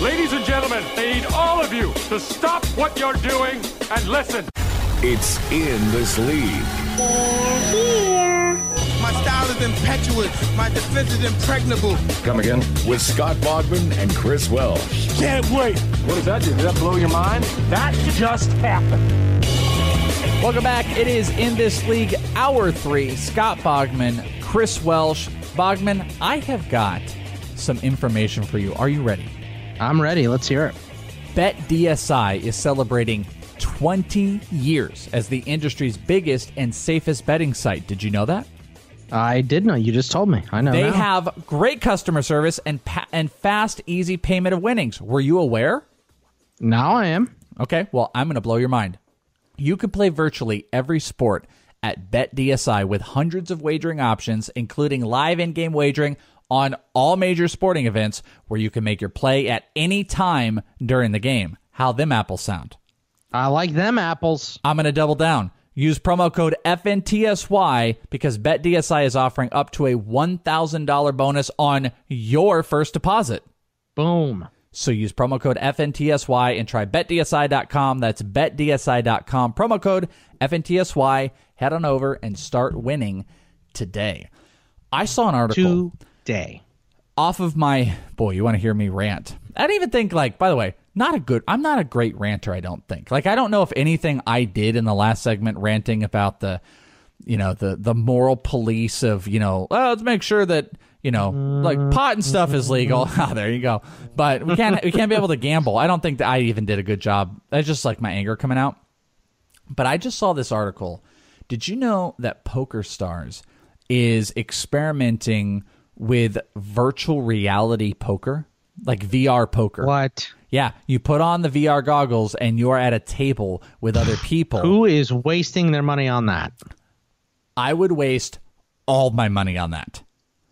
Ladies and gentlemen, I need all of you to stop what you're doing and listen. It's in this league. My style is impetuous. My defense is impregnable. Come again? With Scott Bogman and Chris Welsh. Can't wait. What does that do? Does that blow your mind? That just happened. Welcome back. It is in this league, hour three. Scott Bogman, Chris Welsh. Bogman, I have got some information for you. Are you ready? I'm ready. Let's hear it. BetDSI is celebrating 20 years as the industry's biggest and safest betting site. Did you know that? I did know. You just told me. I know. They now. have great customer service and pa- and fast, easy payment of winnings. Were you aware? Now I am. Okay, well, I'm going to blow your mind. You can play virtually every sport at BetDSI with hundreds of wagering options, including live in-game wagering on all major sporting events where you can make your play at any time during the game. How them apples sound? I like them apples. I'm going to double down. Use promo code FNTSY because BetDSI is offering up to a $1,000 bonus on your first deposit. Boom. So use promo code FNTSY and try betdsi.com. That's betdsi.com. Promo code FNTSY. Head on over and start winning today. I saw an article Today. off of my boy. You want to hear me rant? I don't even think like. By the way, not a good. I'm not a great ranter. I don't think. Like I don't know if anything I did in the last segment ranting about the, you know, the the moral police of you know. Oh, let's make sure that you know, like pot and stuff is legal. Ah, there you go. But we can't we can't be able to gamble. I don't think that I even did a good job. That's just like my anger coming out. But I just saw this article. Did you know that Poker Stars is experimenting with virtual reality poker? Like VR poker. What? Yeah, you put on the VR goggles and you're at a table with other people. Who is wasting their money on that? I would waste all my money on that.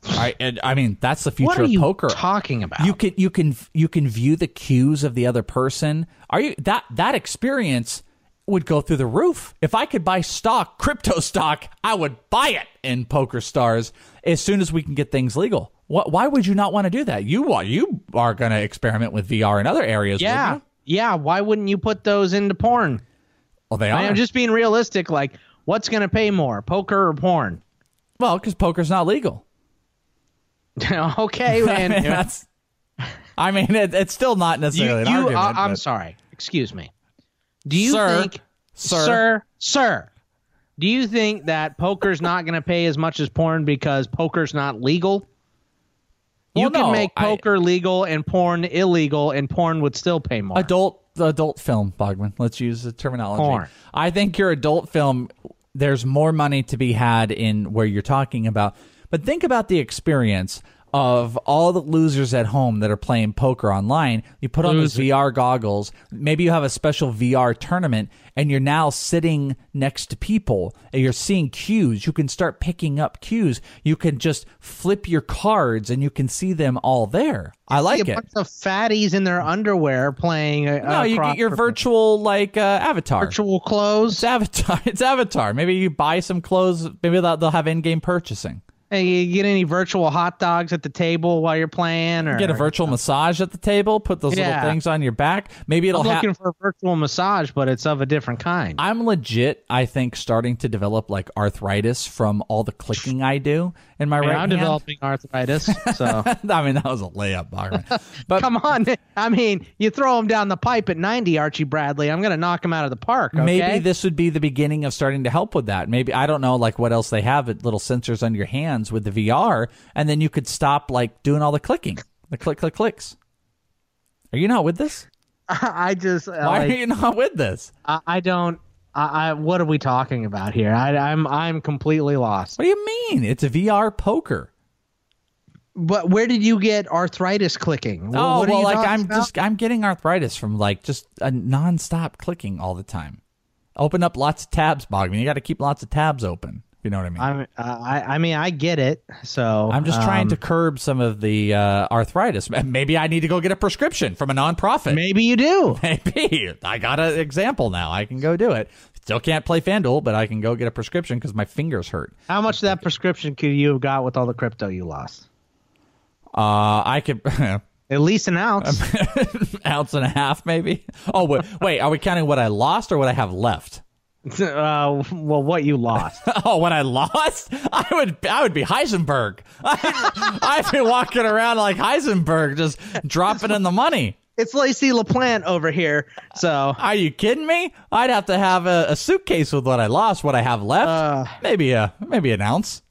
All right, and I mean that's the future What are of you poker. talking about? You can you can you can view the cues of the other person. Are you that that experience would go through the roof. If I could buy stock, crypto stock, I would buy it in Poker Stars as soon as we can get things legal. What, why would you not want to do that? You wa- you are going to experiment with VR in other areas. Yeah. you? Yeah. Why wouldn't you put those into porn? Well, they are. I am just being realistic. Like, what's going to pay more, poker or porn? well, because poker's not legal. okay, I mean, that's. I mean, it, it's still not you, necessarily an you, argument. uh, I'm but- sorry. Excuse me. Do you Sir, think, sir. sir, sir, do you think that poker's not going to pay as much as porn because poker's not legal? you can no, make I- poker legal and porn illegal, and porn would still pay more. adult adult film Bogman. Let's use the terminology. Porn. I think your adult film there's more money to be had in where you're talking about. But think about the experience of all the losers at home that are playing poker online. You put on those VR goggles. Maybe you have a special VR tournament and you're now sitting next to people and you're seeing cues. You can start picking up cues. You can just flip your cards and you can see them all there. I like See a it. bunch of fatties in their underwear playing. Uh, No, you get your the- virtual like uh, avatar. virtual clothes. It's avatar. It's avatar. Maybe you buy some clothes. Maybe they'll, they'll have in-game purchasing. Hey, you get any virtual hot dogs at the table while you're playing, or Get a virtual massage at the table. Put those Yeah. little things on your back. Maybe it'll I'm looking for a virtual massage, but it's of a different kind. I'm legit. I think starting to develop like arthritis from all the clicking I do in my Yeah, right I'm hand. developing arthritis, so I mean, that was a layup, Bogman. But come on. I mean, you throw him down the pipe at 90, Archie Bradley. I'm gonna knock him out of the park. Okay? maybe this would be the beginning of starting to help with that. Maybe I don't know, like what else they have, little sensors on your hands with the VR, and then you could stop like doing all the clicking, the click, click, clicks. Are you not with this? I just uh, Why like, are you not with this? I, I don't. I, I what are we talking about here? I, I'm I'm completely lost. What do you mean? It's a VR poker. But where did you get arthritis clicking? Oh what well, like I'm about? just I'm getting arthritis from like just a nonstop clicking all the time. Open up lots of tabs, Bogman. You got to keep lots of tabs open. You know what I mean. I'm, uh, I I mean I get it. So I'm just trying um, to curb some of the uh, arthritis. Maybe I need to go get a prescription from a nonprofit. Maybe you do. Maybe I got an example now. I can go do it. Still can't play FanDuel, but I can go get a prescription because my fingers hurt. How much of that prescription could you have got with all the crypto you lost? Uh, I could At least an ounce. ounce and a half, maybe. Oh wait, wait, are we counting what I lost or what I have left? Uh, well, what you lost. Oh, what I lost? I would, I would be Heisenberg. I, I'd be walking around like Heisenberg, just dropping in the money. it's Lacey LaPlante over here. So Are you kidding me? I'd have to have a, a suitcase with what I lost, what I have left. maybe a maybe an ounce.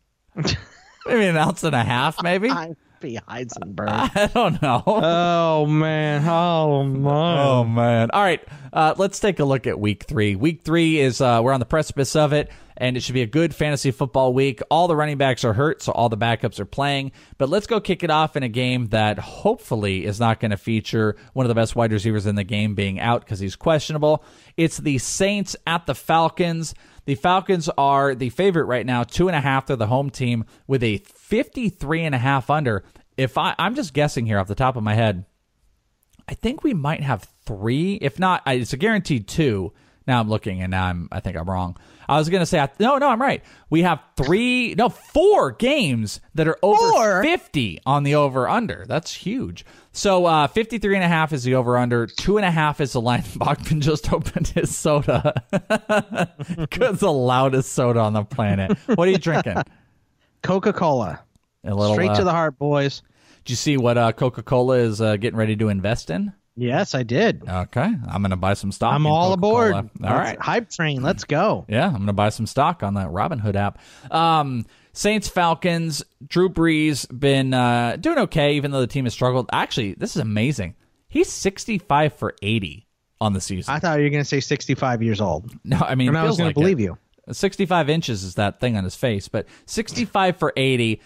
maybe an ounce and a half, maybe. I be Heisenberg. I don't know. oh man. Oh man. Oh man! All right, uh, let's take a look at Week Three. Week Three is uh, we're on the precipice of it, and it should be a good fantasy football week. All the running backs are hurt, so all the backups are playing. But let's go kick it off in a game that hopefully is not going to feature one of the best wide receivers in the game being out because he's questionable. It's the Saints at the Falcons. The Falcons are the favorite right now, two and a half. They're the home team with a 53 and a half under. If I, I'm just guessing here off the top of my head, I think we might have three. If not, it's a guaranteed two. Now I'm looking, and now I'm. I think I'm wrong. I was gonna say I, no, no, I'm right. We have three, no, four games that are over Four? 50 on the over under. That's huge. So uh, 53 and a half is the over under. Two and a half is the line. Bogman just opened his soda. Because the loudest soda on the planet. What are you drinking? Coca Cola. A little. Straight uh, to the heart, boys. Do you see what uh, Coca Cola is uh, getting ready to invest in? Yes, I did. Okay, I'm gonna buy some stock. I'm all Coca-Cola. aboard. All right. Hype train. Let's go. Yeah, I'm gonna buy some stock on that Robinhood app. Um, Saints Falcons. Drew Brees been uh, doing okay, even though the team has struggled. Actually, this is amazing. He's 65 for 80 on the season. I thought you were going to say 65 years old. no, I mean, And I was going like to believe it. you. 65 inches is that thing on his face, but 65 for 80.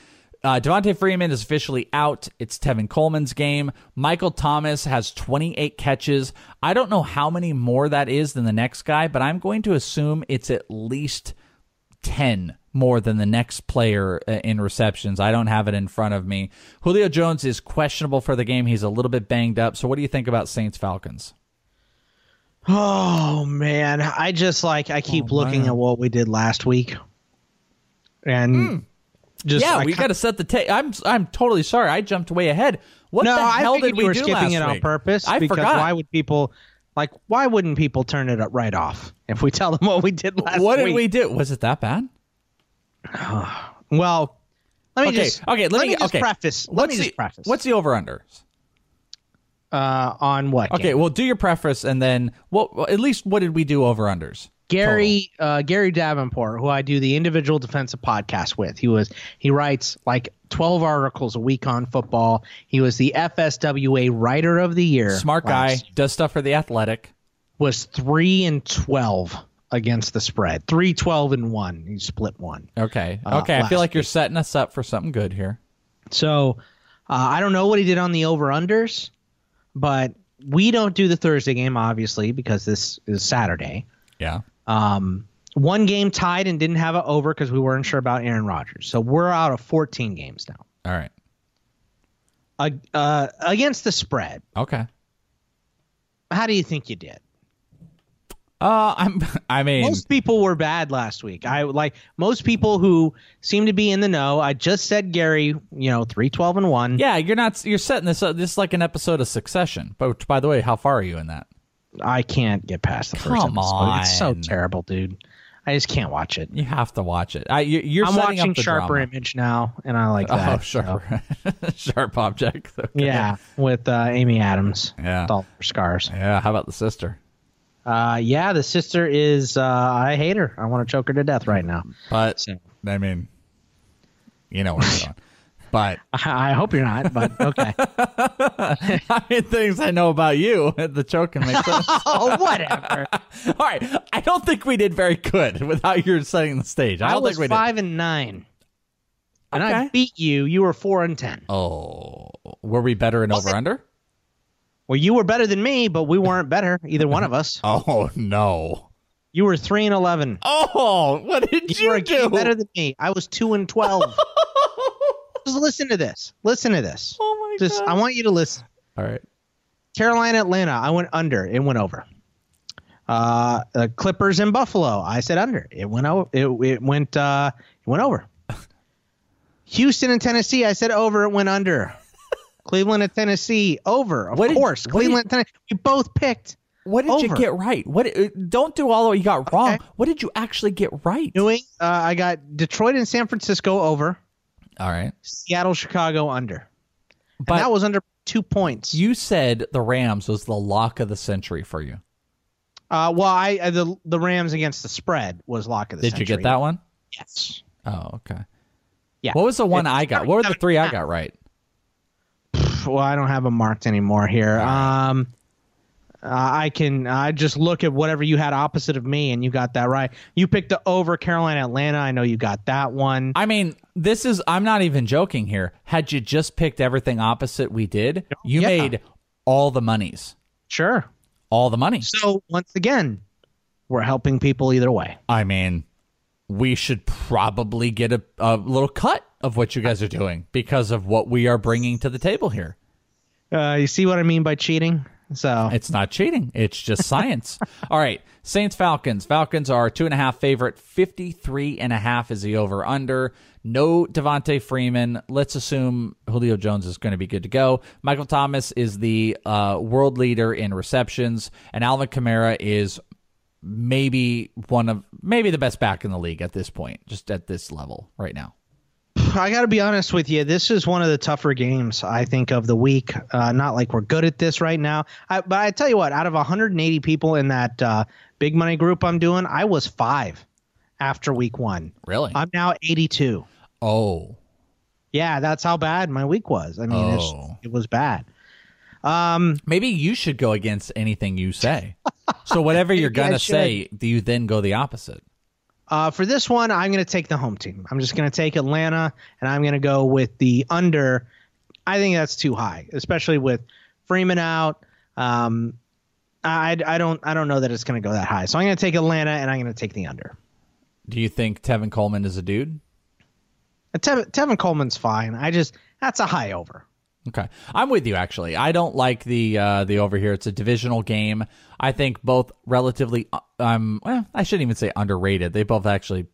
Uh, Devonta Freeman is officially out. It's Tevin Coleman's game. Michael Thomas has 28 catches. I don't know how many more that is than the next guy, but I'm going to assume it's at least 10 more than the next player uh, in receptions. I don't have it in front of me. Julio Jones is questionable for the game. He's a little bit banged up. So, what do you think about Saints Falcons? Oh man, I just like I keep looking at what we did last week, and just yeah, I we got to set the tape. I'm I'm totally sorry. I jumped way ahead. What no, the I hell figured did we you were do skipping last it on week? purpose I because forgot. why would people like why wouldn't people turn it up right off if we tell them what we did last week? what did week? we do? Was it that bad? Well, let me Okay, just okay. Let, me, me just okay. preface. Let What's me the, preface. What's the over under? uh, on what? Okay, game? well, do your preface and then what? well, At least what did we do over unders? Gary uh, Gary Davenport, who I do the individual defensive podcast with, he was he writes like twelve articles a week on football. He was the FSWA Writer of the Year. Smart guy does stuff for the athletic. was three and twelve against the spread. Three twelve and one. He split one. Okay, Uh, okay. I feel like you're setting us up for something good here. So uh, I don't know what he did on the over unders, but we don't do the Thursday game obviously because this is Saturday. Yeah. Um, one game tied and didn't have an over because we weren't sure about Aaron Rodgers. So we're out of 14 games now. All right. Uh, uh, against the spread, Okay. how do you think you did? Uh, I'm. I mean, Most people were bad last week. I like most people who seem to be in the know. I just said Gary, you know, three twelve and one. yeah, you're not. You're setting this up. This is like an episode of Succession. But by the way, how far are you in that? I can't get past the first Come episode. It's so terrible, dude. I just can't watch it. You have to watch it. I, you, you're I'm watching up the Sharper drama. Image now, and I like that. Oh, sharp, sharp object. Okay. Yeah, with uh, Amy Adams. Yeah. with all her scars. Yeah. How about the sister? Uh, yeah, the sister is. Uh, I hate her. I want to choke her to death right now. But So- I mean, you know where I'm going. But I, I hope you're not, but okay. I mean, things I know about you, the choking makes sense. oh, whatever. All right, I don't think we did very good without your setting the stage. I I don't was think we five and nine, and I beat you. You were four and ten. Oh, were we better in over under? Well, you were better than me, but we weren't better. Either one of us. Oh no. You were three and eleven. Oh, what did You, you, were a do? better than me. I was two and twelve. Just listen to this. Listen to this. oh my Just, god. I want you to listen. All right. Carolina, Atlanta. I went under. It went over. Uh, uh, Clippers and Buffalo. I said under. It went over. It, it went. Uh, it went over. Houston and Tennessee. I said over. It went under. Cleveland and Tennessee over. Of What course. what Cleveland. Tennessee. We both picked. What did you get right? What? uh, Don't do all what you got wrong. Okay. What did you actually get right? New Eng- uh, I got Detroit and San Francisco over. All right. Seattle, Chicago under. But and that was under two points. you said the Rams was the lock of the century for you. uh, well, I uh, the the Rams against the spread was lock of the century. Did century. you get that one? Yes. Oh, okay. Yeah. What was the one I got? What were the three I got right? Well, I don't have them marked anymore here. Um, uh, I can I just look at whatever you had opposite of me, and you got that right. You picked the over Carolina Atlanta. I know you got that one. I mean, this is I'm not even joking here. Had you just picked everything opposite we did, you Yeah. made all the monies. Sure. All the money. So once again, we're helping people either way. I mean, we should probably get a, a little cut of what you guys are doing because of what we are bringing to the table here. Uh, you see what I mean by cheating? So It's not cheating. It's just science. All right. Saints Falcons. Falcons are two and a half favorite. 53 and a half is the over under. No Devonta Freeman. Let's assume Julio Jones is going to be good to go. Michael Thomas is the uh, world leader in receptions, and Alvin Kamara is maybe one of maybe the best back in the league at this point, just at this level right now. I got to be honest with you. This is one of the tougher games I think of the week. Uh, not like we're good at this right now. I, but I tell you what, out of 180 people in that uh, big money group I'm doing, I was five after week one. Really? I'm now 82. oh, Yeah, that's how bad my week was. I mean, Oh. it was bad. Um, maybe you should go against anything you say. so whatever you're gonna say, do you then go the opposite? Uh, for this one, I'm going to take the home team. I'm just going to take Atlanta, and I'm going to go with the under. I think that's too high, especially with Freeman out. Um, I, I don't I don't know that it's going to go that high. So I'm going to take Atlanta, and I'm going to take the under. Do you think Tevin Coleman is a dude? Uh, Tevin, Tevin Coleman's fine. I just that's a high over. Okay, I'm with you. Actually, I don't like the uh, the over here. It's a divisional game. I think both relatively. uh, Um, well, I shouldn't even say underrated. They both actually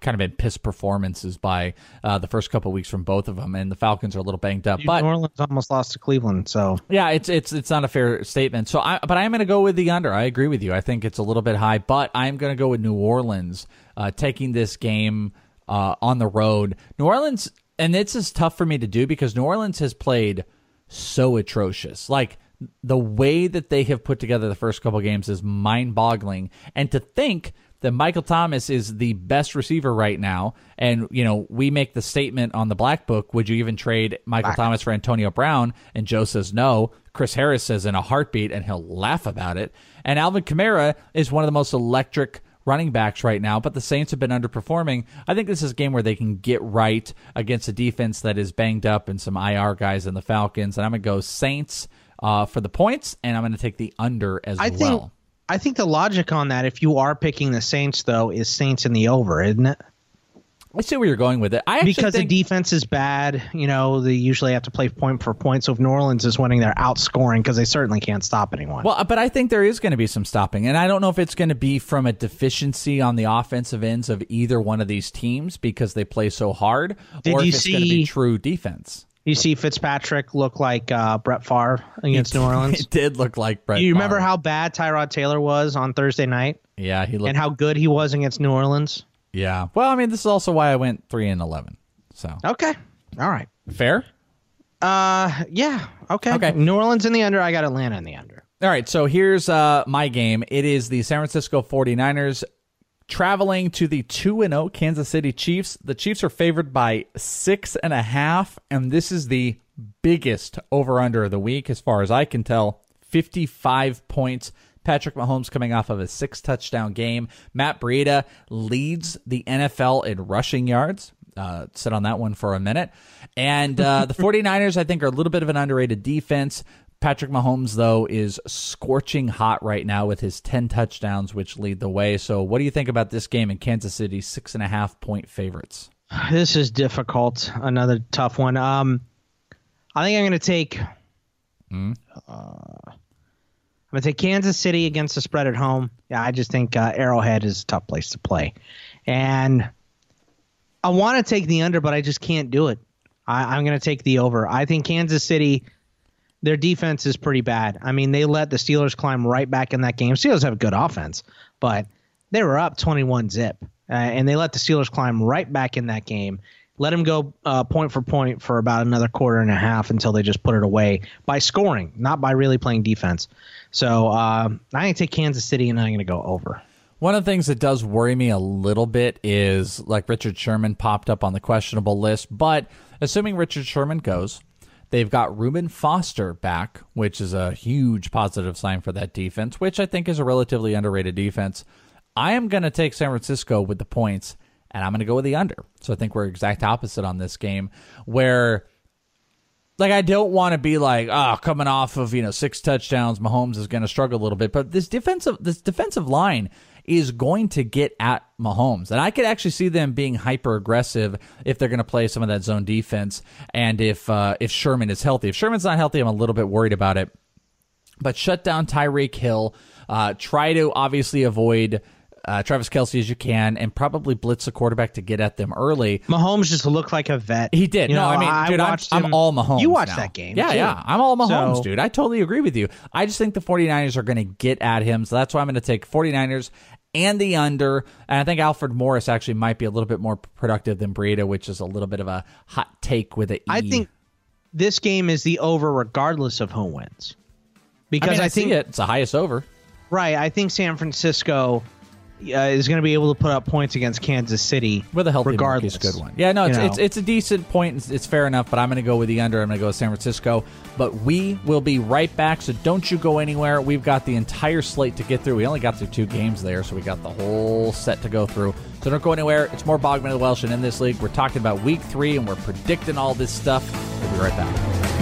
kind of been piss performances by uh, the first couple weeks from both of them, and the Falcons are a little banged up. But New Orleans almost lost to Cleveland, so Yeah, it's it's it's not a fair statement. So, I, but I am going to go with the under. I agree with you. I think it's a little bit high, but I'm going to go with New Orleans uh, taking this game uh, on the road. New Orleans, and this is tough for me to do because New Orleans has played so atrocious. Like the way that they have put together the first couple games is mind-boggling, and to think that Michael Thomas is the best receiver right now. And, you know, we make the statement on the Black Book would you even trade Michael Thomas for Antonio Brown? And Joe says no. Chris Harris says in a heartbeat, and he'll laugh about it. And Alvin Kamara is one of the most electric running backs right now, but the Saints have been underperforming. I think this is a game where they can get right against a defense that is banged up and some IR guys in the Falcons. And I'm going to go Saints uh, for the points, and I'm going to take the under as I well. think I think the logic on that, if you are picking the Saints, though, is Saints in the over, isn't it? I see where you're going with it. I because think, the defense is bad. You know, they usually have to play point for point. So if New Orleans is winning, they're outscoring because they certainly can't stop anyone. Well, but I think there is going to be some stopping, and I don't know if it's going to be from a deficiency on the offensive ends of either one of these teams because they play so hard, Did or if you it's going to be see- true defense. you see Fitzpatrick look like uh, Brett Favre against New Orleans. It did look like Brett. Do you remember Favre. how bad Tyrod Taylor was on Thursday night Yeah, he looked. and how good he was against New Orleans? Yeah. Well, I mean, this is also why I went three and eleven. So Okay. All right. fair. Uh, yeah. Okay. Okay. New Orleans in the under. I got Atlanta in the under. All right, so here's uh, my game. It is the San Francisco 49ers traveling to the 2 and 0 Kansas City Chiefs. The Chiefs are favored by six and a half, and this is the biggest over under of the week, as far as I can tell 55 points. Patrick Mahomes coming off of a six touchdown game. Matt Breida leads the NFL in rushing yards. Uh, sit on that one for a minute. And uh, the 49ers, I think, are a little bit of an underrated defense. Patrick Mahomes, though, is scorching hot right now with his 10 touchdowns, which lead the way. So, what do you think about this game in Kansas City? Six and a half point favorites. This is difficult. Another tough one. Um, I think I'm going to take. Uh, I'm going to take Kansas City against the spread at home. Yeah, I just think uh, Arrowhead is a tough place to play, and I want to take the under, but I just can't do it. I, I'm going to take the over. I think Kansas City, their defense is pretty bad. I mean, they let the Steelers climb right back in that game. Steelers have a good offense, but they were up 21 zip, uh, and they let the Steelers climb right back in that game. Let them go uh, point for point for about another quarter and a half until they just put it away by scoring, not by really playing defense. So uh, going to take Kansas City, and I'm going to go over. One of the things that does worry me a little bit is like Richard Sherman popped up on the questionable list, but assuming Richard Sherman goes, they've got Reuben Foster back, which is a huge positive sign for that defense, which I think is a relatively underrated defense. I am going to take San Francisco with the points, and I'm going to go with the under. So I think we're exact opposite on this game, where like I don't want to be like, oh, coming off of you know six touchdowns, Mahomes is going to struggle a little bit. But this defensive this defensive line is going to get at Mahomes, and I could actually see them being hyper aggressive if they're going to play some of that zone defense, and if uh, if Sherman is healthy. If Sherman's not healthy, I'm a little bit worried about it. But shut down Tyreek Hill. Uh, try to obviously avoid. Uh, Travis Kelce as you can, and probably blitz the quarterback to get at them early. Mahomes just looked like a vet. He did. You no, know, I mean, dude, I'm, watched I'm all Mahomes. You watched now. that game. Yeah, too. yeah. I'm all Mahomes, So- dude. I totally agree with you. I just think the 49ers are going to get at him. So that's why I'm going to take 49ers and the under. And I think Alfred Morris actually might be a little bit more productive than Breida, which is a little bit of a hot take with it. I think this game is the over regardless of who wins. I, Because mean, I, I, think see it. It's the highest over. right, I think San Francisco uh, is going to be able to put up points against Kansas City With a healthy regardless. good one. Yeah, no, it's, You know. it's it's a decent point. It's, it's fair enough, but I'm going to go with the under. I'm going to go with San Francisco. But we will be right back, so don't you go anywhere. We've got the entire slate to get through. We only got through two games there, so we got the whole set to go through. So don't go anywhere. It's more Bogman and Welsh, and in this league, we're talking about week three, and we're predicting all this stuff. We'll be right back.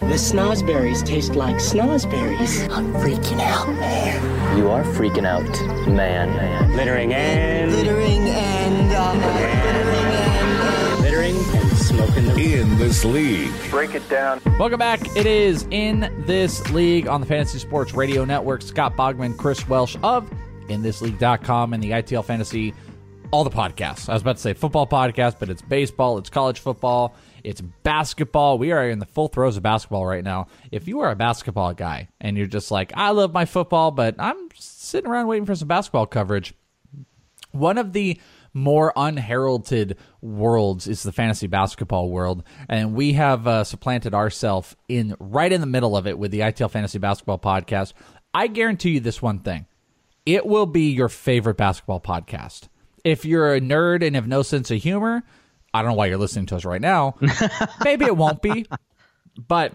The snozberries taste like snozberries. I'm freaking out, man. You are freaking out, man. man. Littering and Littering and uh, littering and uh, littering and smoking the In this league. Break it down. Welcome back. It is in this league on the Fantasy Sports Radio Network. Scott Bogman, Chris Welsh of inthisleague.com and the ITL Fantasy, all the podcasts. I was about to say football podcast, but it's baseball, it's college football, it's basketball. We are in the full throes of basketball right now. If you are a basketball guy and you're just like, I love my football, but I'm sitting around waiting for some basketball coverage, one of the more unheralded worlds is the fantasy basketball world, and we have uh, supplanted ourselves in right in the middle of it with the ITL Fantasy Basketball Podcast. I guarantee you this one thing: it will be your favorite basketball podcast. If you're a nerd and have no sense of humor, I don't know why you're listening to us right now. Maybe it won't be, but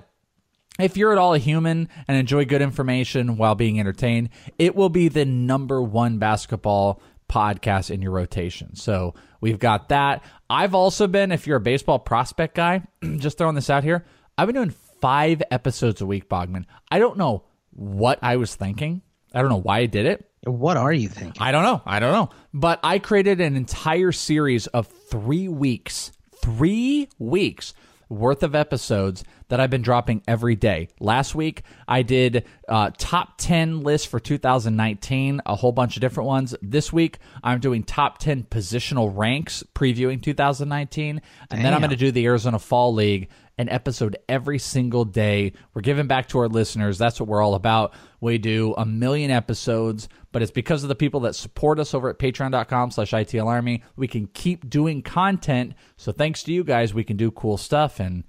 if you're at all a human and enjoy good information while being entertained, it will be the number one basketball podcast in your rotation. So we've got that. I've also been, if you're a baseball prospect guy, just throwing this out here, I've been doing five episodes a week, Bogman. I don't know what I was thinking. I don't know why I did it. What are you thinking? I don't know. I don't know. But I created an entire series of three weeks, three weeks worth of episodes that I've been dropping every day. Last week, I did uh, top 10 lists for 2019, a whole bunch of different ones. This week, I'm doing top 10 positional ranks previewing 2019. And then I'm going to do the Arizona Fall League, an episode every single day. We're giving back to our listeners. That's what we're all about. We do a million episodes, but it's because of the people that support us over at patreon.com slash ITL Army. We can keep doing content. So thanks to you guys, we can do cool stuff and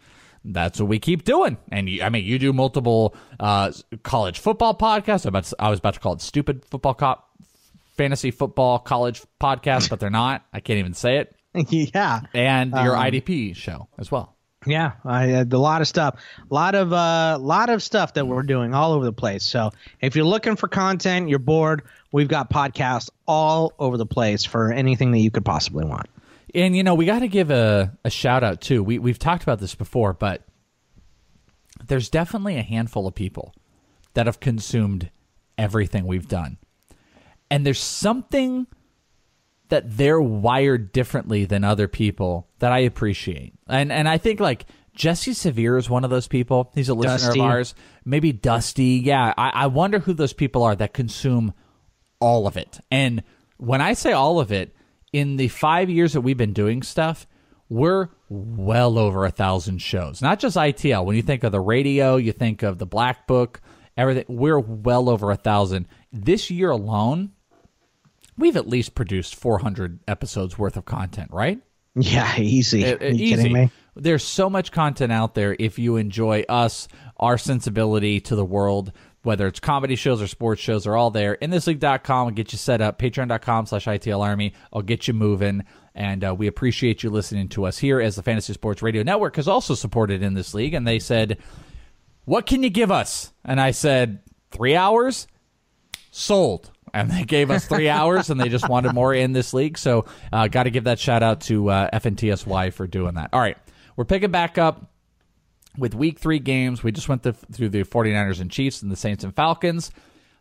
that's what we keep doing. And you, I mean, you do multiple uh, college football podcasts. About to- I was about to call it stupid football cop, fantasy football college podcast, but they're not. I can't even say it. yeah. And your Um, IDP show as well. Yeah, I had a lot of stuff, a lot of uh, lot of stuff that we're doing all over the place. So if you're looking for content, you're bored, we've got podcasts all over the place for anything that you could possibly want. And you know, we got to give a, a shout out too. We we've talked about this before, but there's definitely a handful of people that have consumed everything we've done. And there's something that they're wired differently than other people that I appreciate. And and I think like Jesse Severe is one of those people. He's a listener Dusty. of ours. Maybe Dusty. Yeah. I, I wonder who those people are that consume all of it. And when I say all of it, in the five years that we've been doing stuff, we're well over a thousand shows. Not just ITL. When you think of the radio, you think of the Black Book, everything. We're well over a thousand. This year alone, we've at least produced 400 episodes worth of content, right? Yeah, easy. Are you easy. kidding me? There's so much content out there if you enjoy us, our sensibility to the world, whether it's comedy shows or sports shows, are all there. InThisLeague.com will get you set up. Patreon.com slash ITL Army. I'll get you moving. And uh, we appreciate you listening to us here as the Fantasy Sports Radio Network has also supported in this league. And they said, What can you give us? And I said, Three hours? sold. And they gave us three hours, and they just wanted more in this league. So, uh, got to give that shout out to uh, FNTSY for doing that. All right, we're picking back up with week three games. We just went th- through the 49ers and Chiefs and the Saints and Falcons.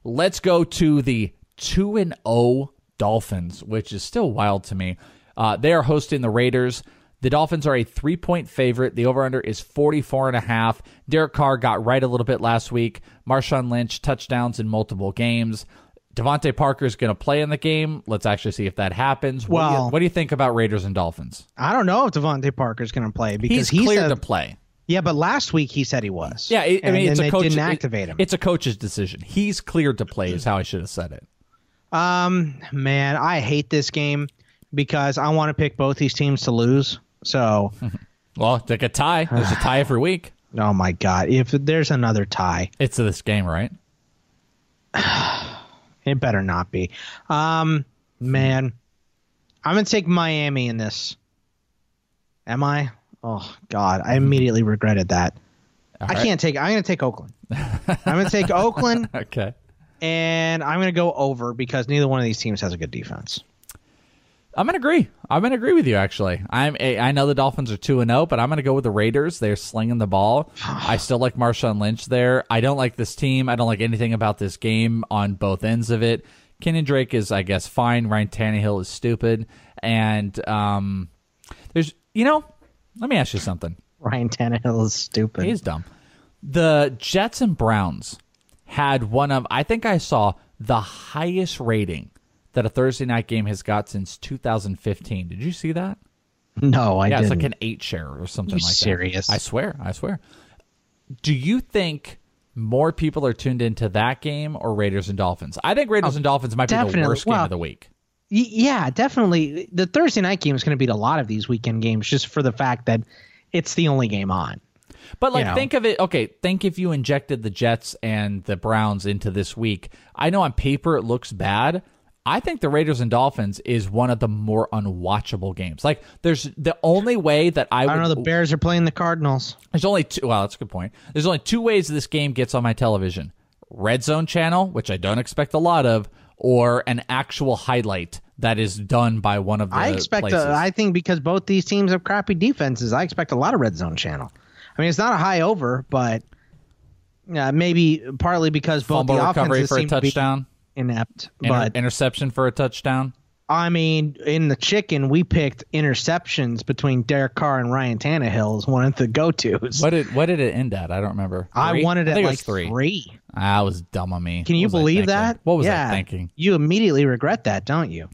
Let's go to the 2 and 0 Dolphins, which is still wild to me. Uh, they are hosting the Raiders. The Dolphins are a three point favorite. The over under is 44 and a half. Derek Carr got right a little bit last week. Marshawn Lynch touchdowns in multiple games. DeVante Parker is going to play in the game. Let's actually see if that happens. What, do you, Well- what do you think about Raiders and Dolphins? I don't know if DeVante Parker is going to play because He's he cleared said- to play. Yeah, but last week he said he was. Yeah, it, I And mean, then it's a they coach. didn't activate him. It's a coach's decision. He's cleared to play. Is how I should have said it. Um, man, I hate this game because I want to pick both these teams to lose. So, Well, it's like a tie. There's a tie every week. oh my god, if there's another tie, It's this game, right? it better not be. Um, man, I'm gonna take Miami in this. Am I? Oh God, I immediately regretted that. I right. can't take. I'm gonna take Oakland. I'm gonna take Oakland, Okay. and I'm gonna go over because neither one of these teams has a good defense. I'm gonna agree. I'm gonna agree with you. Actually, I'm. A, I know the Dolphins are two and zero, but I'm gonna go with the Raiders. They're slinging the ball. I still like Marshawn Lynch there. I don't like this team. I don't like anything about this game on both ends of it. Kenyan Drake is, I guess, fine. Ryan Tannehill is stupid, and um, there's, you know, let me ask you something. Ryan Tannehill is stupid. He's dumb. The Jets and Browns had one of, I think I saw the highest rating that a Thursday night game has got since 2015. Did you see that? no, I yeah, didn't. it's like an eight share or something like serious? that. I swear, I swear. Do you think more people are tuned into that game or Raiders and Dolphins? I think Raiders oh, and Dolphins might be the definitely. worst game of the week. Y- yeah, definitely. The Thursday night game is going to beat a lot of these weekend games just for the fact that it's the only game on. But like, you know. think of it. Okay, think if you injected the Jets and the Browns into this week. I know on paper it looks bad. I think the Raiders and Dolphins is one of the more unwatchable games. Like, there's the only way that I, I don't know. The Bears are playing the Cardinals. There's only two. Well, that's a good point. There's only two ways this game gets on my television: Red Zone channel, which I don't expect a lot of, or an actual highlight that is done by one of the. I expect. Places. A, I think because both these teams have crappy defenses, I expect a lot of red zone channel. I mean, it's not a high over, but uh, maybe partly because both Fumble the recovery offenses for a seem to be touchdown. Inept. Inter- but interception for a touchdown. I mean, in the chicken, we picked interceptions between Derek Carr and Ryan Tannehill as one of the go tos. What did what did it end at? I don't remember. I wanted it think like was three. three. Ah, That was dumb of me. Can you I believe that? What was yeah. I thinking? You immediately regret that, don't you?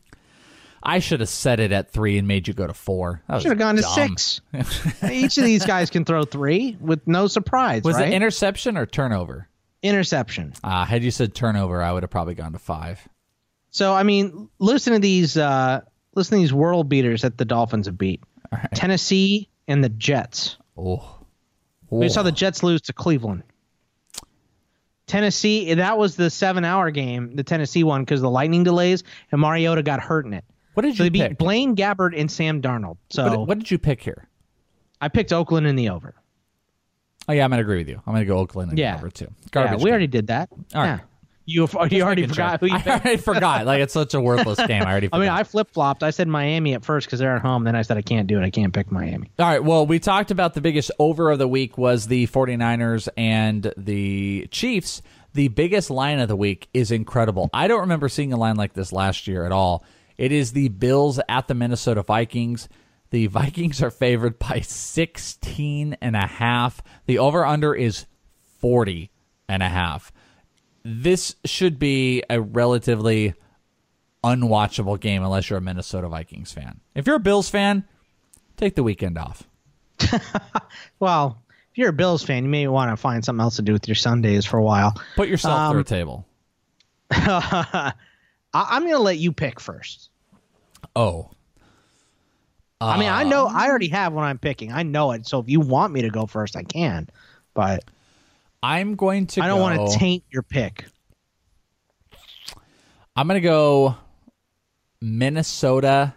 I should have set it at three and made you go to four. That was Should have gone to dumb. six. Each of these guys can throw three with no surprise. Was right? it interception or turnover? Interception? Uh, had you said turnover, I would have probably gone to five. So I mean, listen to these. Uh, listen to these world beaters that the Dolphins have beat: Tennessee and the Jets. Oh, We saw the Jets lose to Cleveland. Tennessee, that was the seven-hour game, the Tennessee one, because the lightning delays and Mariota got hurt in it. What did So you they beat pick? Blaine Gabbert and Sam Darnold. So What, what did you pick here? I picked Oakland in the over. Oh yeah, I'm gonna agree with you. I'm gonna go Oakland and Yeah. number two. Yeah, Garbage. we game. already did that. All right. Yeah. You, you already forgot sure. who you I already forgot. Like it's such a worthless game. I already. I mean. I flip flopped. I said Miami at first because they're at home. Then I said I can't do it. I can't pick Miami. All right. Well, we talked about the biggest over of the week was the 49ers and the Chiefs. The biggest line of the week is incredible. I don't remember seeing a line like this last year at all. It is the Bills at the Minnesota Vikings. The Vikings are favored by 16 and a half. The over under is 40 and a half. This should be a relatively unwatchable game unless you're a Minnesota Vikings fan. If you're a Bills fan, take the weekend off. Well, if you're a Bills fan, you may want to find something else to do with your Sundays for a while. Put yourself Um, through a table. I- I'm going to let you pick first. Oh, I mean, I know I um, already have what I'm picking. I know it. So if you want me to go first, I can. But I'm going to. I don't want to taint your pick. I'm going to go Minnesota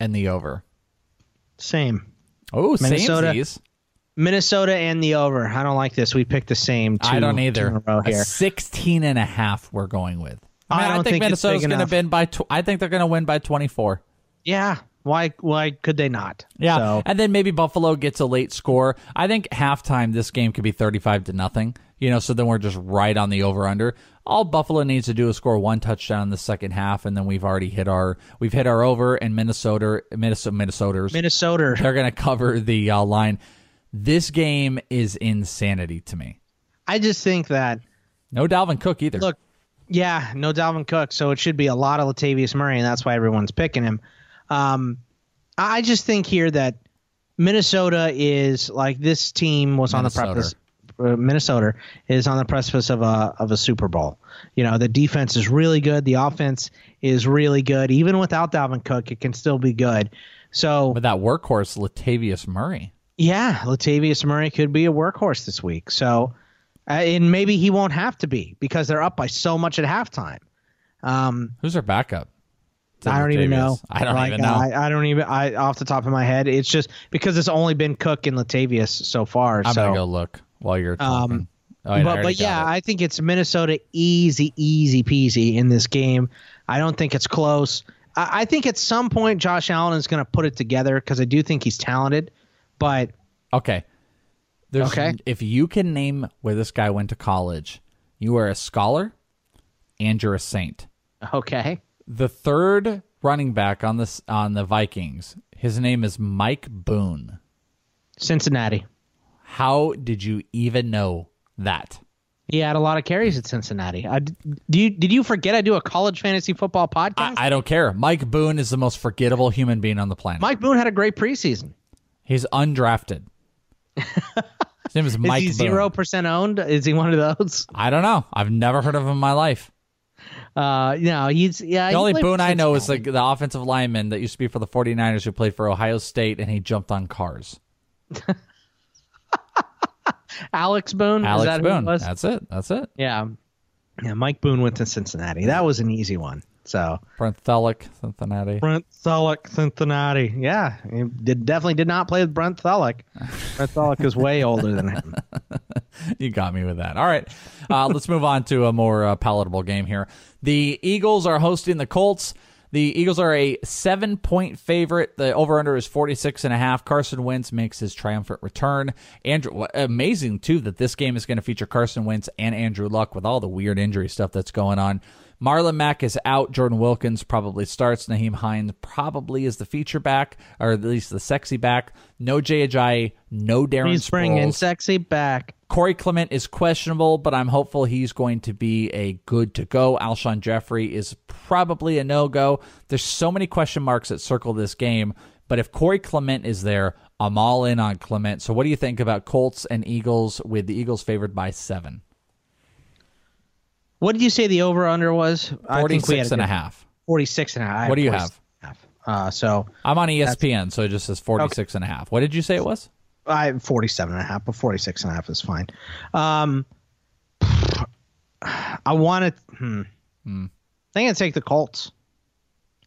and the over. Same. Oh, Minnesota. samesies. Minnesota and the over. I don't like this. We picked the same two, I don't either. in a row A here. 16 and a half we're going with. I, mean, I I, don't think, think it's Minnesota's going to win by. Tw- I think they're going to win by 24. Yeah. Why? Why could they not? Yeah, So, and then maybe Buffalo gets a late score. I think halftime this game could be thirty-five to nothing. You know, so then we're just right on the over/under. All Buffalo needs to do is score one touchdown in the second half, and then we've already hit our we've hit our over. And Minnesota, Minnesota, Minnesoters, Minnesota. they're going to cover the uh, line. This game is insanity to me. I just think that No Dalvin Cook either. Look, yeah, no Dalvin Cook, so it should be a lot of Latavius Murray, and that's why everyone's picking him. Um, I just think here that Minnesota is like this team was on the precipice. Uh, Minnesota is on the precipice of a of a Super Bowl. You know, the defense is really good. The offense is really good. Even without Dalvin Cook, it can still be good. So with that workhorse Latavius Murray. yeah, Latavius Murray could be a workhorse this week. So, uh, and maybe he won't have to be because they're up by so much at halftime. Um, Who's their backup? I don't even know. I don't Like, even know. I, I don't even. I off the top of my head, it's just because it's only been Cook and Latavius so far. I'm so, gonna go look while you're talking. Um, Oh, yeah, but but yeah, it. I think it's Minnesota easy, easy peasy in this game. I don't think it's close. I, I think at some point Josh Allen is going to put it together because I do think he's talented. But Okay. There's, Okay. If you can name where this guy went to college, you are a scholar and you're a saint. okay, The third running back on this on the Vikings, his name is Mike Boone. Cincinnati. How did you even know that? He had a lot of carries at Cincinnati. I, do you did you forget I do a college fantasy football podcast? I, I don't care. Mike Boone is the most forgettable human being on the planet. Mike Boone had a great preseason. He's undrafted. His name is Is Mike he Boone. zero percent owned? Is he one of those? I don't know. I've never heard of him in my life. Uh, no, he's yeah. The he only played Boone I know is like the offensive lineman that used to be for the 49ers who played for Ohio State and he jumped on cars. Alex Boone. Is Alex that who it Boone. was? That's it. That's it. Yeah. Yeah, Mike Boone went to Cincinnati. That was an easy one. So Brent Thullock, Cincinnati. Brent Thullock, Cincinnati. Yeah, he did definitely did not play with Brent Thullock. Brent Thullock is way older than him. you got me with that. All right. Uh, let's move on to a more uh, palatable game here. The Eagles are hosting the Colts. The Eagles are a seven point favorite. The over under is 46 and a half. Carson Wentz makes his triumphant return. Andrew, amazing too that this game is going to feature Carson Wentz and Andrew Luck with all the weird injury stuff that's going on. Marlon Mack is out. Jordan Wilkins probably starts. Nyheim Hines probably is the feature back, or at least the sexy back. No Jay Ajayi, no Darren He's bringing sexy back. Corey Clement is questionable, but I'm hopeful he's going to be a good to go. Alshon Jeffery is probably a no go. There's so many question marks that circle this game, but if Corey Clement is there, I'm all in on Clement. So, what do you think about Colts and Eagles with the Eagles favored by seven? What did you say the over under was? I think we had 46 and a half. 46 and a half. What do you have? half. Uh, so I'm on ESPN, so it just says 46 and a half. What did you say it was? I 47 and a half, but 46 and a half is fine. Um, I want to. Hmm. Hmm. I think I'd take the Colts.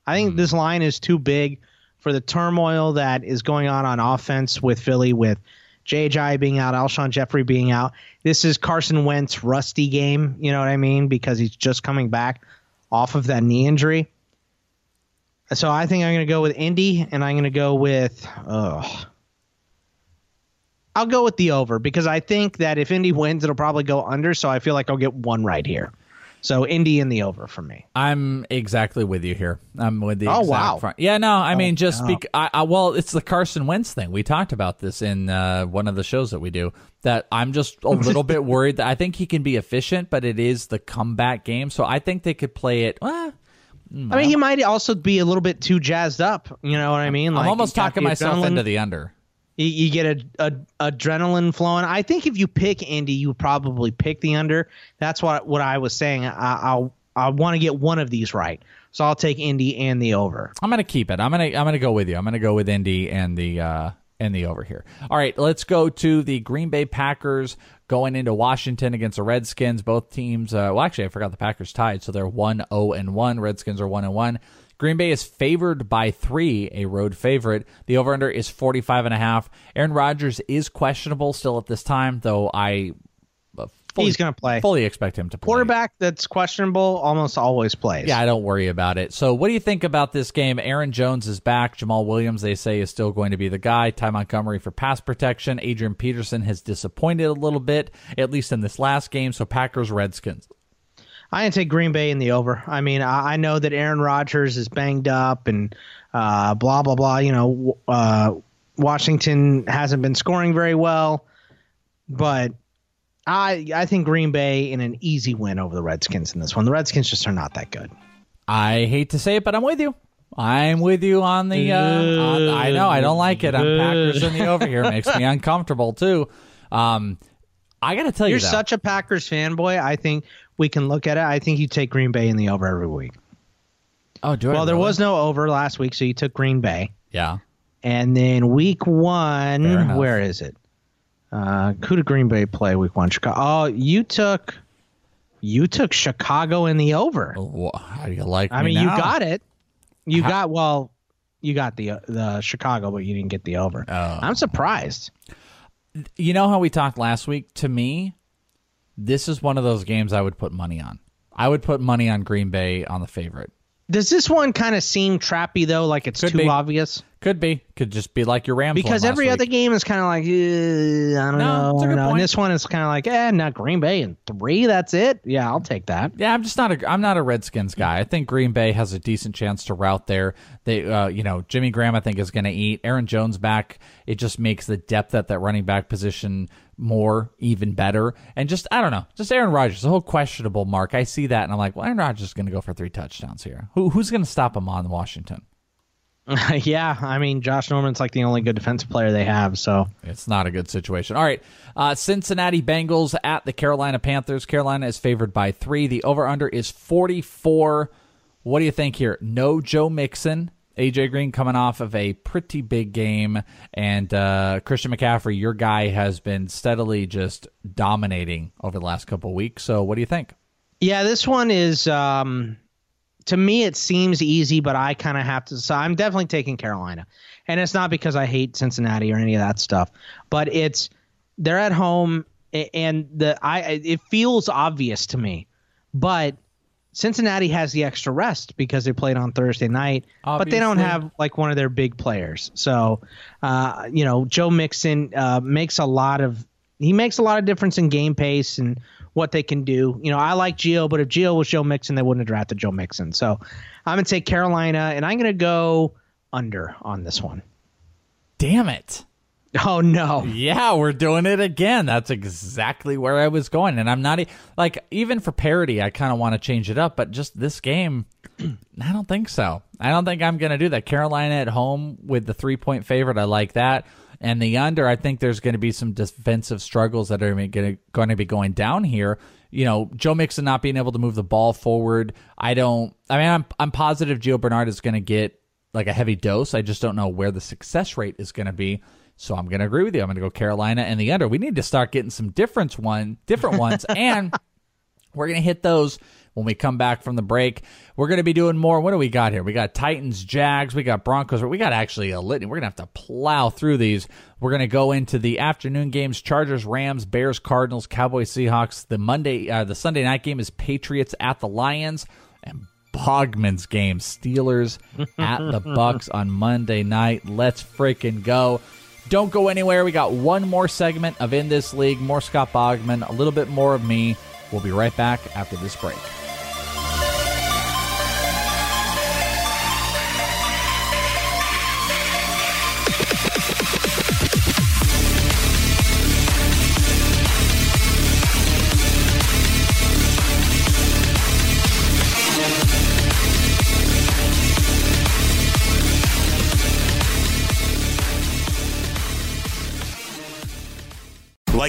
I think this line is too big for the turmoil that is going on on offense with Philly, with JJ being out, Alshon Jeffery being out. This is Carson Wentz rusty game. You know what I mean? Because he's just coming back off of that knee injury. So I think I'm going to go with Indy, and I'm going to go with. I'll go with the over because I think that if Indy wins, it'll probably go under. So I feel like I'll get one right here. So Indy in the over for me. I'm exactly with you here. I'm with the Oh, exact wow. front. Yeah, no, I mean just no. I, I, well, it's the Carson Wentz thing. We talked about this in uh, one of the shows that we do. That I'm just a little bit worried that I think he can be efficient, but it is the comeback game. So I think they could play it. Well, I mean, he might also be a little bit too jazzed up. You know what I mean? Like, I'm almost talking myself adrenaline- into the under. You, get a, a adrenaline flowing. I think if you pick Indy, you probably pick the under. That's what what I was saying. I, I'll I want to get one of these right, so I'll take Indy and the over. I'm gonna keep it. I'm gonna I'm gonna go with you. I'm gonna go with Indy and the uh and the over here. All right, let's go to the Green Bay Packers going into Washington against the Redskins. Both teams. Uh, well, actually, I forgot the Packers tied, so they're one zero and one. Redskins are one and one. Green Bay is favored by three, a road favorite. The over under is 45 and a half. Aaron Rodgers is questionable still at this time, though I uh, fully, He's going to play. fully expect him to play. Quarterback that's questionable almost always plays. Yeah, I don't worry about it. So, what do you think about this game? Aaron Jones is back. Jamaal Williams, they say, is still going to be the guy. Ty Montgomery for pass protection. Adrian Peterson has disappointed a little bit, at least in this last game. So, Packers, Redskins. I didn't take Green Bay in the over. I mean, I, I know that Aaron Rodgers is banged up and uh, blah blah blah. You know, uh, Washington hasn't been scoring very well, but I I think Green Bay in an easy win over the Redskins in this one. The Redskins just are not that good. I hate to say it, but I'm with you. I'm with you on the. Uh, on, I know I don't like it. I'm Packers in the over here. Makes me uncomfortable too. Um, I got to tell You're you, though, such a Packers fanboy. I think we can look at it. I think you take Green Bay in the over every week. Oh, do I Well, there was no over last week, so you took Green Bay. Yeah. And then week one, where is it? Uh, who did Green Bay play week one? Chicago. Oh, you took you took Chicago in the over. Wha- How do you like? I me mean, you got it. You How- got well. You got the the Chicago, but you didn't get the over. Oh. I'm surprised. You know how we talked last week? To me, this is one of those games I would put money on. I would put money on Green Bay on the favorite. Does this one kind of seem trappy though? Like it's Could too be. obvious? Could be. Could just be like your Rams. Because every week. other game is kind of like, eh, I don't No, know. it's a good you know, point. And this one is kind of like, eh, not Green Bay and three. That's it. Yeah, I'll take that. Yeah, I'm just not a I'm not a Redskins guy. I think Green Bay has a decent chance to route there. They uh, you know, Jimmy Graham I think is going to eat. Aaron Jones back, it just makes the depth at that running back position more even better. And just I don't know, just Aaron Rodgers, the whole questionable mark. I see that and I'm like, well, Aaron Rodgers is going to go for three touchdowns here. Who who's going to stop him on Washington? yeah, I mean, Josh Norman's like the only good defensive player they have. So It's not a good situation. All right. Uh, Cincinnati Bengals at the Carolina Panthers. Carolina is favored by three. The over under is 44. What do you think here? No Joe Mixon. AJ Green coming off of a pretty big game, and uh, Christian McCaffrey, your guy, has been steadily just dominating over the last couple weeks. So, what do you think? Yeah, this one is um, to me it seems easy, but I kind of have to. So I'm definitely taking Carolina, and it's not because I hate Cincinnati or any of that stuff, but it's they're at home, and the I it feels obvious to me, but Cincinnati has the extra rest because they played on Thursday night, but they don't have like one of their big players. So, uh, you know, Joe Mixon uh, makes a lot of he makes a lot of difference in game pace and what they can do. You know, I like Gio, but if Gio was Joe Mixon, they wouldn't have drafted Joe Mixon. So, I'm gonna take Carolina, and I'm gonna go under on this one. Damn it. Oh no. Yeah, we're doing it again. That's exactly where I was going. And I'm not e- like even for parody, I kind of want to change it up, but just this game, I don't think so. I don't think I'm going to do that. Carolina at home with the 3-point favorite, I like that. And the under, I think there's going to be some defensive struggles that are going to be going down here. You know, Joe Mixon not being able to move the ball forward. I don't I mean, I'm I'm positive Gio Bernard is going to get like a heavy dose. I just don't know where the success rate is going to be. So I'm going to agree with you. I'm going to go Carolina and the under. We need to start getting some different one, different ones, and we're going to hit those when we come back from the break. We're going to be doing more. What do we got here? We got Titans, Jags, we got Broncos. We got actually a litany. We're going to have to plow through these. We're going to go into the afternoon games: Chargers, Rams, Bears, Cardinals, Cowboys, Seahawks. The Monday, uh, the Sunday night game is Patriots at the Lions, and Bogman's game, Steelers at the Bucks on Monday night. Let's freaking go. Don't go anywhere. We got one more segment of In This League, more Scott Bogman, a little bit more of me. We'll be right back after this break.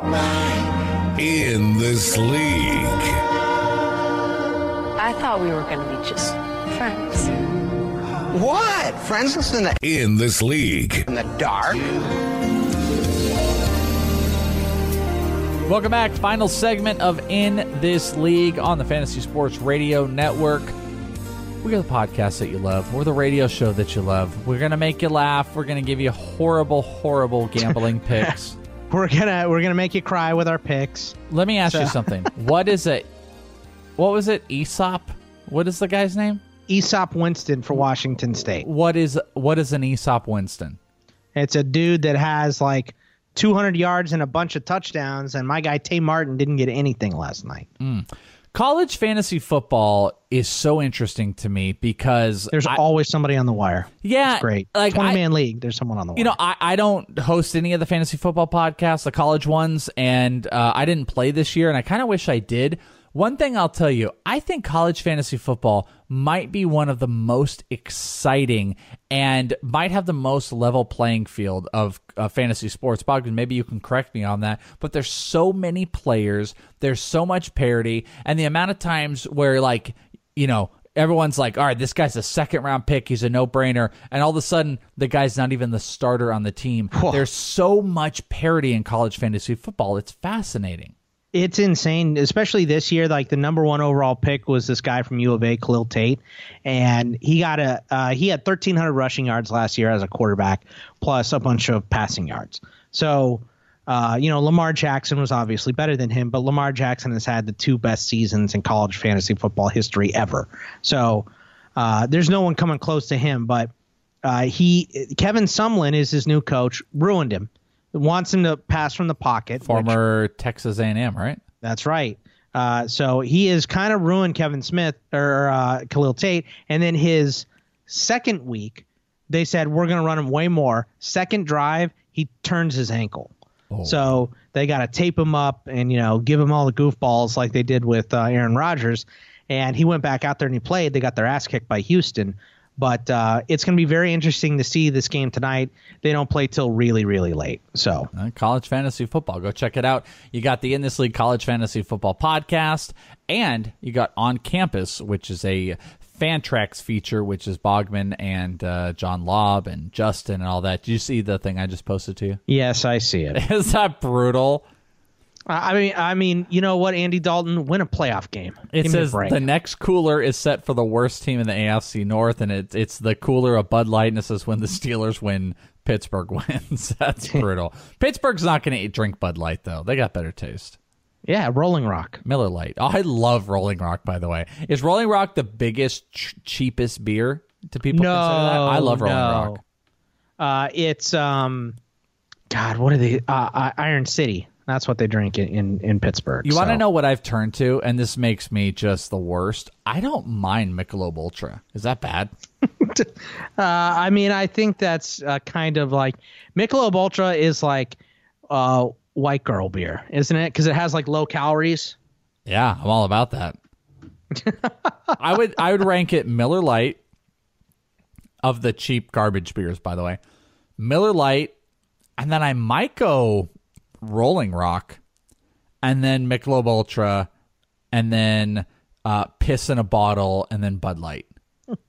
In this league. I thought we were going to be just friends. What? Friends in the In this league. in the dark? Welcome back. Final segment of In This League on the Fantasy Sports Radio Network. We are the podcast that you love. We're the radio show that you love. We're going to make you laugh. We're going to give you horrible, horrible gambling picks. We're gonna we're gonna make you cry with our picks. Let me ask you something. What is it? What was it? Easop? What is the guy's name? Easop Winston for Washington State. What is what is an Easop Winston? It's a dude that has like 200 yards and a bunch of touchdowns, and my guy Tay Martin didn't get anything last night. College fantasy football is so interesting to me because There's I- always somebody on the wire. Yeah, it's great. like, 20 man league. There's someone on the wire. You know, I, I don't host any of the fantasy football podcasts, the college ones, and uh, I didn't play this year, and I kind of wish I did. One thing I'll tell you, I think college fantasy football might be one of the most exciting and might have the most level playing field of uh, fantasy sports. Bogman, maybe you can correct me on that, but there's so many players, there's so much parity, and the amount of times where, like, you know, everyone's like, all right, this guy's a second round pick. He's a no brainer. And all of a sudden, the guy's not even the starter on the team. There's so much parity in college fantasy football. It's fascinating. It's insane, especially this year. Like the number one overall pick was this guy from U of A, Khalil Tate, and he got a uh, he had 1,300 rushing yards last year as a quarterback, plus a bunch of passing yards. So, uh, you know, Lamar Jackson was obviously better than him, but Lamar Jackson has had the two best seasons in college fantasy football history ever. So, uh, there's no one coming close to him. But uh, he Kevin Sumlin is his new coach, ruined him. Wants him to pass from the pocket. which- Former Texas A&M, right? that's right. Uh, so he has kind of ruined Kevin Smith or uh, Khalil Tate, and then his second week they said we're going to run him way more. Second drive, he turns his ankle. So they got to tape him up and you know give him all the goofballs like they did with uh, Aaron Rodgers. And he went back out there and he played. They got their ass kicked by Houston. But uh, it's going to be very interesting to see this game tonight. They don't play till really, really late. So Uh, college fantasy football. Go check it out. You got the In This League College Fantasy Football podcast, and you got On Campus, which is a Fantrax feature, which is Bogman and uh, John Lobb and Justin and all that. Did you see the thing I just posted to you? yes, I see it. Is that brutal? I mean, I mean, you know what, Andy Dalton, win a playoff game. It Give says the next cooler is set for the worst team in the AFC North, and it, it's the cooler of Bud Light, and it says when the Steelers win, Pittsburgh wins. That's brutal. Pittsburgh's not going to drink Bud Light though; they got better taste. yeah, Rolling Rock. Miller Lite. Oh, I love Rolling Rock. By the way, is Rolling Rock the biggest, ch- cheapest beer? to people No, consider that? I love Rolling no. Rock. Uh, it's um, God, what are they? Uh, uh, Iron City. That's what they drink in in, in Pittsburgh. You want to know what I've turned to, and this makes me just the worst. I don't mind Michelob Ultra. Is that bad? Uh, I mean, I think that's uh, kind of like Michelob Ultra is like uh, white girl beer, isn't it? Because it has like low calories. Yeah, I'm all about that. I would I would rank it Miller Lite of the cheap garbage beers, by the way. Miller Lite, and then I might go Rolling Rock, and then Michelob Ultra, and then uh, Piss in a bottle, and then Bud Light.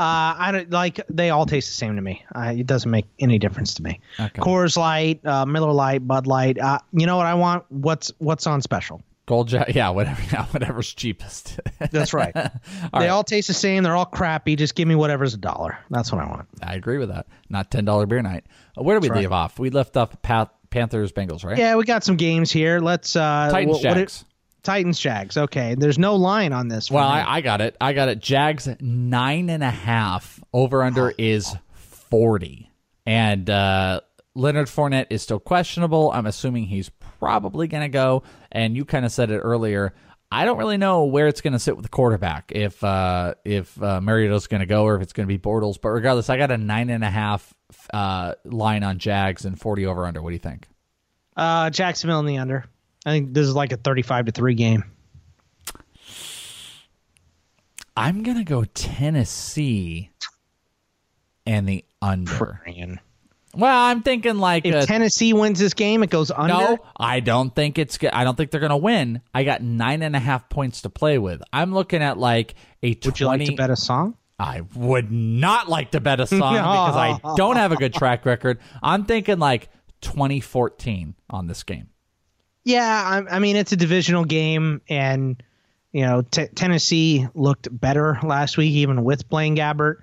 Uh, I don't like. They all taste the same to me. Uh, it doesn't make any difference to me. Okay. Coors Light, uh, Miller Lite, Bud Light. Uh, you know what I want? What's what's on special? Gold Jack, yeah, whatever, yeah, whatever's cheapest. That's right. they right. all taste the same. They're all crappy. Just give me whatever's a dollar. That's what I want. I agree with that. Not ten dollar beer night. Where do we That's leave off? We left off Pa- Panthers Bengals, right? Yeah, we got some games here. Let's uh, Titans wh- what it- Jags. Titans Jags. Okay, there's no line on this. Well. I, I got it. I got it. Jags nine and a half. Over under is forty. And uh, Leonard Fournette is still questionable. I'm assuming he's probably going to go. And you kind of said it earlier. I don't really know where it's going to sit with the quarterback. If uh, if uh, Mariota's going to go or if it's going to be Bortles. But regardless, I got a nine and a half uh, line on Jags and forty over under. What do you think? uh, Jacksonville in the under. I think this is like a 35 to three game. I'm gonna go Tennessee and the under. Well, I'm thinking like If a- Tennessee wins this game, it goes under. No, I don't think it's. I don't think they're gonna win. I got nine and a half points to play with. I'm looking at like a twenty. Would you like to bet a song? I would not like to bet a song because I don't have a good track record. I'm thinking like 2014 on this game. Yeah, I, I mean it's a divisional game, and you know t- Tennessee looked better last week, even with Blaine Gabbert.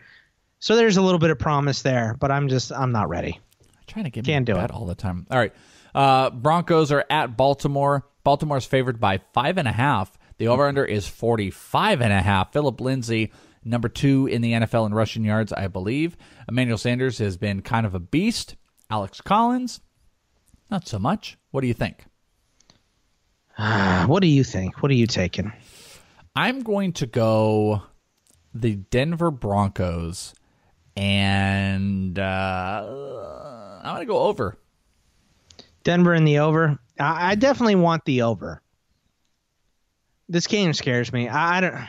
So there's a little bit of promise there, but I'm just I'm not ready. I'm trying to get Can't do bet it. all the time. All right, uh, Broncos are at Baltimore. Baltimore's favored by five and a half. The over under is 45 and a half. Phillip Lindsay, number two in the NFL in rushing yards, I believe. Emmanuel Sanders has been kind of a beast. Alex Collins, not so much. What do you think? Uh, what do you think? What are you taking? I'm going to go the Denver Broncos, and uh, I'm going to go over. Denver in the over. I, I definitely want the over. This game scares me. I, I don't.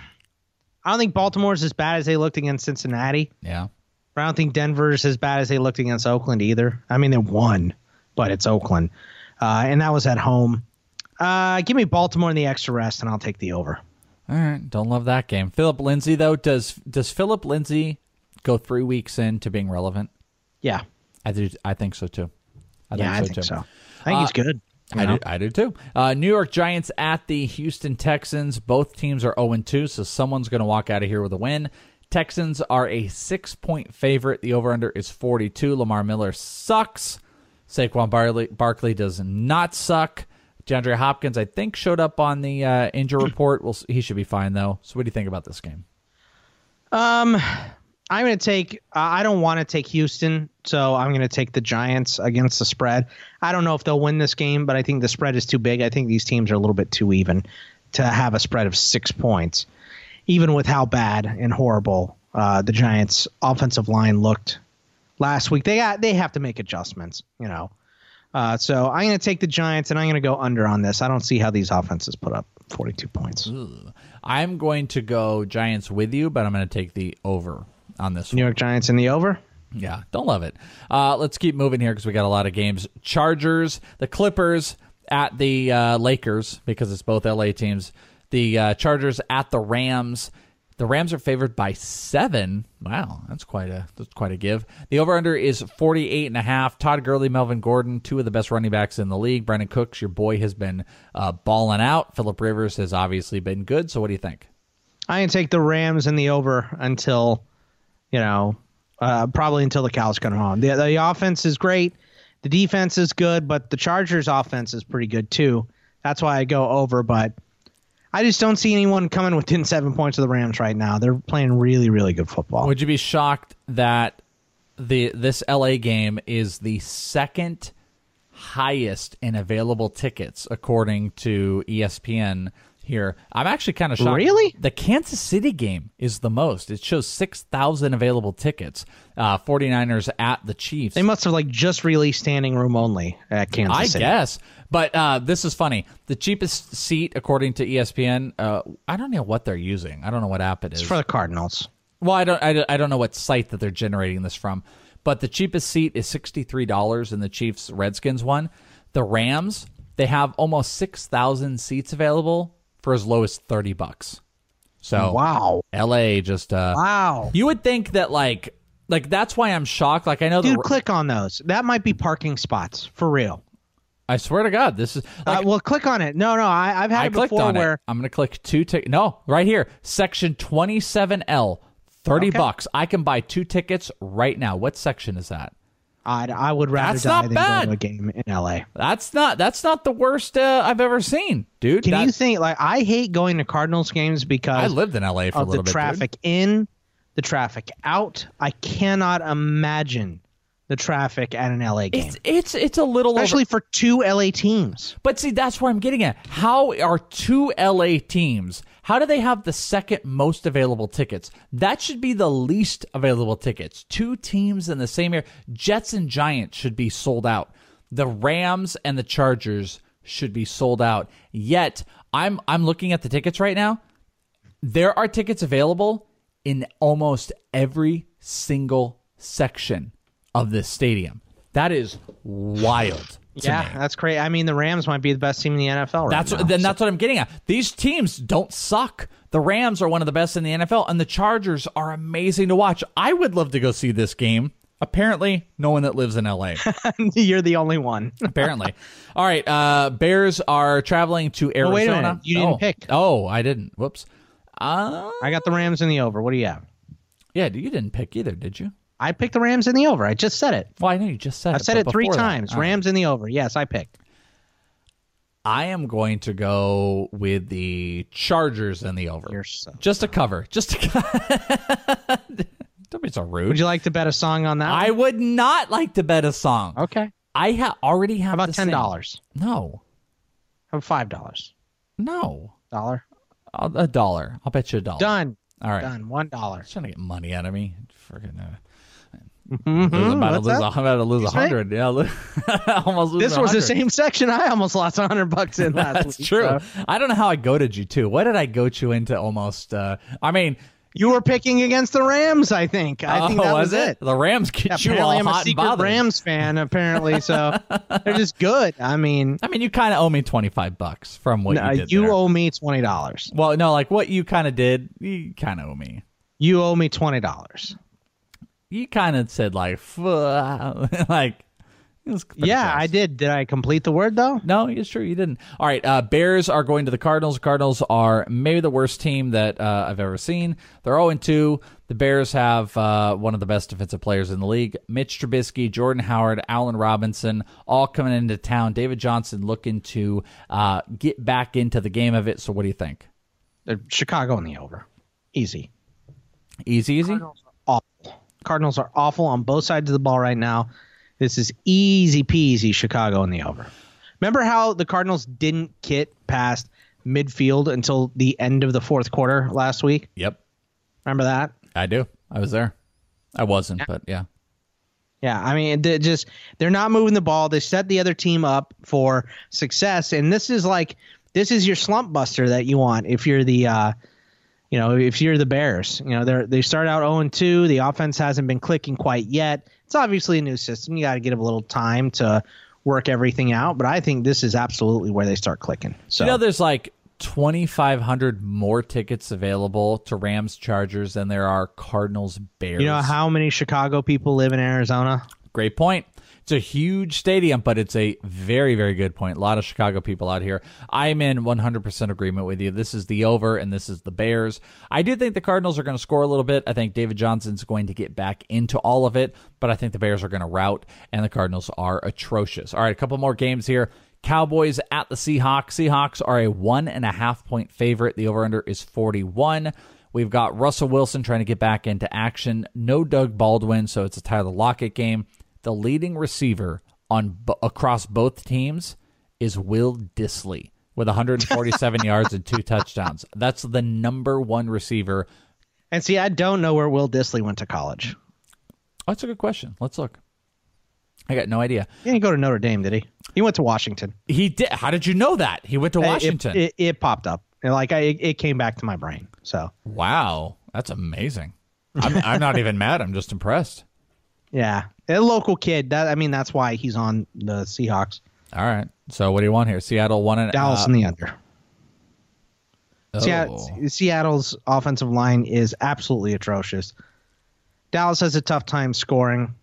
I don't think Baltimore's as bad as they looked against Cincinnati. Yeah. I don't think Denver's as bad as they looked against Oakland either. I mean, they won, but it's Oakland, uh, and that was at home. Uh, give me Baltimore in the extra rest, and I'll take the over. All right, don't love that game. Phillip Lindsay though, does does Phillip Lindsay go three weeks into being relevant? Yeah, I do. I think so too. I yeah, I think so think too. so. I think he's Uh, good. You I know? do, I do too. Uh, New York Giants at the Houston Texans. Both teams are 0 2, so someone's going to walk out of here with a win. Texans are a six point favorite. The over under is 42. Lamar Miller sucks. Saquon Barley, Barkley does not suck. DeAndre Hopkins, I think, showed up on the uh, injury report. We'll, he should be fine, though. So, what do you think about this game? Um, I'm going to take. Uh, I don't want to take Houston, so I'm going to take the Giants against the spread. I don't know if they'll win this game, but I think the spread is too big. I think these teams are a little bit too even to have a spread of six points, even with how bad and horrible uh, the Giants' offensive line looked last week. They got they have to make adjustments, you know. Uh, so I'm going to take the Giants, and I'm going to go under on this. I don't see how these offenses put up 42 points. I'm going to go Giants with you, but I'm going to take the over on this. New York Giants in the over. Yeah, don't love it. Uh, let's keep moving here because we got a lot of games. Chargers, the Clippers at the uh, Lakers because it's both LA teams. The uh, Chargers at the Rams. The Rams are favored by seven. Wow, that's quite a that's quite a give. The over under is 48 and a half. Todd Gurley, Melvin Gordon, two of the best running backs in the league. Brandin Cooks, your boy, has been uh, balling out. Philip Rivers has obviously been good. So what do you think? I can take the Rams in the over until, you know, uh, probably until the cows come home. The, the offense is great. The defense is good, but the Chargers' offense is pretty good too. That's why I go over, but I just don't see anyone coming within seven points of the Rams right now. They're playing really, really good football. Would you be shocked that the this LA game is the second highest in available tickets according to ESPN here? I'm actually kind of shocked. Really? The Kansas City game is the most. It shows 6,000 available tickets. Uh 49ers at the Chiefs. They must have like just released standing room only at Kansas I City. guess. But uh, this is funny. The cheapest seat, according to ESPN, uh, I don't know what they're using. I don't know what app it is. It's for the Cardinals. Well, I don't, I don't, I don't know what site that they're generating this from, but the cheapest seat is sixty three dollars in the Chiefs Redskins one. The Rams they have almost six thousand seats available for as low as thirty bucks. So Wow. L.A. just uh, Wow. You would think that like like that's why I'm shocked. Like I know Dude, the click on those. That might be parking spots for real. I swear to God, this is like uh, well, click on it. No, no, I, I've had I it clicked before on where it. I'm gonna click two tickets. No, right here, section 27L, thirty Okay. bucks. I can buy two tickets right now. What section is that? I'd, I would rather That's die than bad. go to a game in LA. That's not that's not the worst uh, I've ever seen, dude. Can That- you think like I hate going to Cardinals games because I lived in LA for a of little the bit. traffic in, the traffic out. I cannot imagine the traffic at an LA game, It's it's it's a little over- especially for two LA teams. But see, that's where I'm getting at. How are two LA teams? How do they have the second most available tickets? That should be the least available tickets. Two teams in the same area. Jets and Giants should be sold out. The Rams and the Chargers should be sold out. Yet, I'm I'm looking at the tickets right now. There are tickets available in almost every single section of this stadium. That is wild. Yeah, me. that's great. I mean, the Rams might be the best team in the NFL right That's now. what, then So- that's what I'm getting at. These teams don't suck. The Rams are one of the best in the NFL, and the Chargers are amazing to watch. I would love to go see this game. Apparently, no one that lives in LA. You're the only one. Apparently, all right. Uh, Bears are traveling to Arizona. Oh, wait a minute. You didn't oh. pick. Oh, I didn't. Whoops. Uh, I got the Rams in the over. What do you have? yeah, you didn't pick either, did you? I picked the Rams in the over. I just said it. Well, I know you just said it. I said it three before that- times. all right. Rams in the over. Yes, I picked. I am going to go with the Chargers in the over. So- Just a cover. Just to. Don't be so rude. Would you like to bet a song on that? I would not like to bet a song. okay. I ha- already have How about ten dollars. No, How about five dollars? no, Dollar. I'll, a dollar. I'll bet you a dollar. Done. All right. Done. One dollar. Trying to get money out of me. Freaking. Uh, Mhm. I'm about, to lose, that? I'm about to lose a hundred. Yeah, almost This was the same section. I almost lost a hundred bucks in last That's week, true. so. I don't know how I goaded you too. What did I goat you into? Almost. Uh, I mean, You were picking against the Rams. I think. I think oh, that was was it. The Rams get you apparently, all I'm a hot and secret. Rams fan. Apparently, so they're just good. I mean, I mean, you kind of owe me twenty five bucks from what no, you did. you there. owe me twenty dollars. well, no, like what you kind of did. You kind of owe me. You owe me twenty dollars. You kind of said like, like. it was pretty Yeah, close. I did. Did I complete the word though? No, it's true. You didn't. All right. Uh, Bears are going to the Cardinals. Cardinals are maybe the worst team that uh, I've ever seen. They're 0 2. The Bears have uh, one of the best defensive players in the league Mitch Trubisky, Jordan Howard, Allen Robinson, all coming into town. David Johnson looking to uh, get back into the game of it. So, what do you think? Chicago in the over. Easy. Easy, easy? Awful. Cardinals are awful on both sides of the ball right now. This is easy peasy Chicago in the over. Remember how the Cardinals didn't get past midfield until the end of the fourth quarter last week? Yep. Remember that? I do. I was there. I wasn't, but yeah. Yeah, I mean, they just they're not moving the ball. They set the other team up for success, and this is like this is your slump buster that you want if you're the, uh, you know, if you're the Bears. You know, they they start out 0 2. The offense hasn't been clicking quite yet. It's obviously a new system. You got to give it a little time to work everything out. But I think this is absolutely where they start clicking. So You know, there's like 2,500 more tickets available to Rams Chargers than there are Cardinals Bears. you know how many Chicago people live in Arizona? Great point. It's a huge stadium, but it's a very, very good point. A lot of Chicago people out here. I'm in 100% agreement with you. This is the over, and this is the Bears. I do think the Cardinals are going to score a little bit. I think David Johnson's going to get back into all of it, but I think the Bears are going to rout, and the Cardinals are atrocious. All right, a couple more games here. Cowboys at the Seahawks. Seahawks are a one and a half point favorite. The over under is 41. We've got Russell Wilson trying to get back into action. No Doug Baldwin, so it's a Tyler Lockett game. The leading receiver on across both teams is Will Dissly with 147 yards and two touchdowns. That's the number one receiver. And see, I don't know where Will Dissly went to college. Oh, that's a good question. Let's look. I got no idea. He didn't go to Notre Dame, did he? He went to Washington. He did. How did you know that? He went to Washington. It, it, it popped up. Like I, it came back to my brain. So wow, that's amazing. I'm, I'm not even mad. I'm just impressed. Yeah, a local kid. That I mean, that's why he's on the Seahawks. All right. So what do you want here? Seattle one and Dallas uh, in the under. Oh. Seattle, Seattle's offensive line is absolutely atrocious. Dallas has a tough time scoring.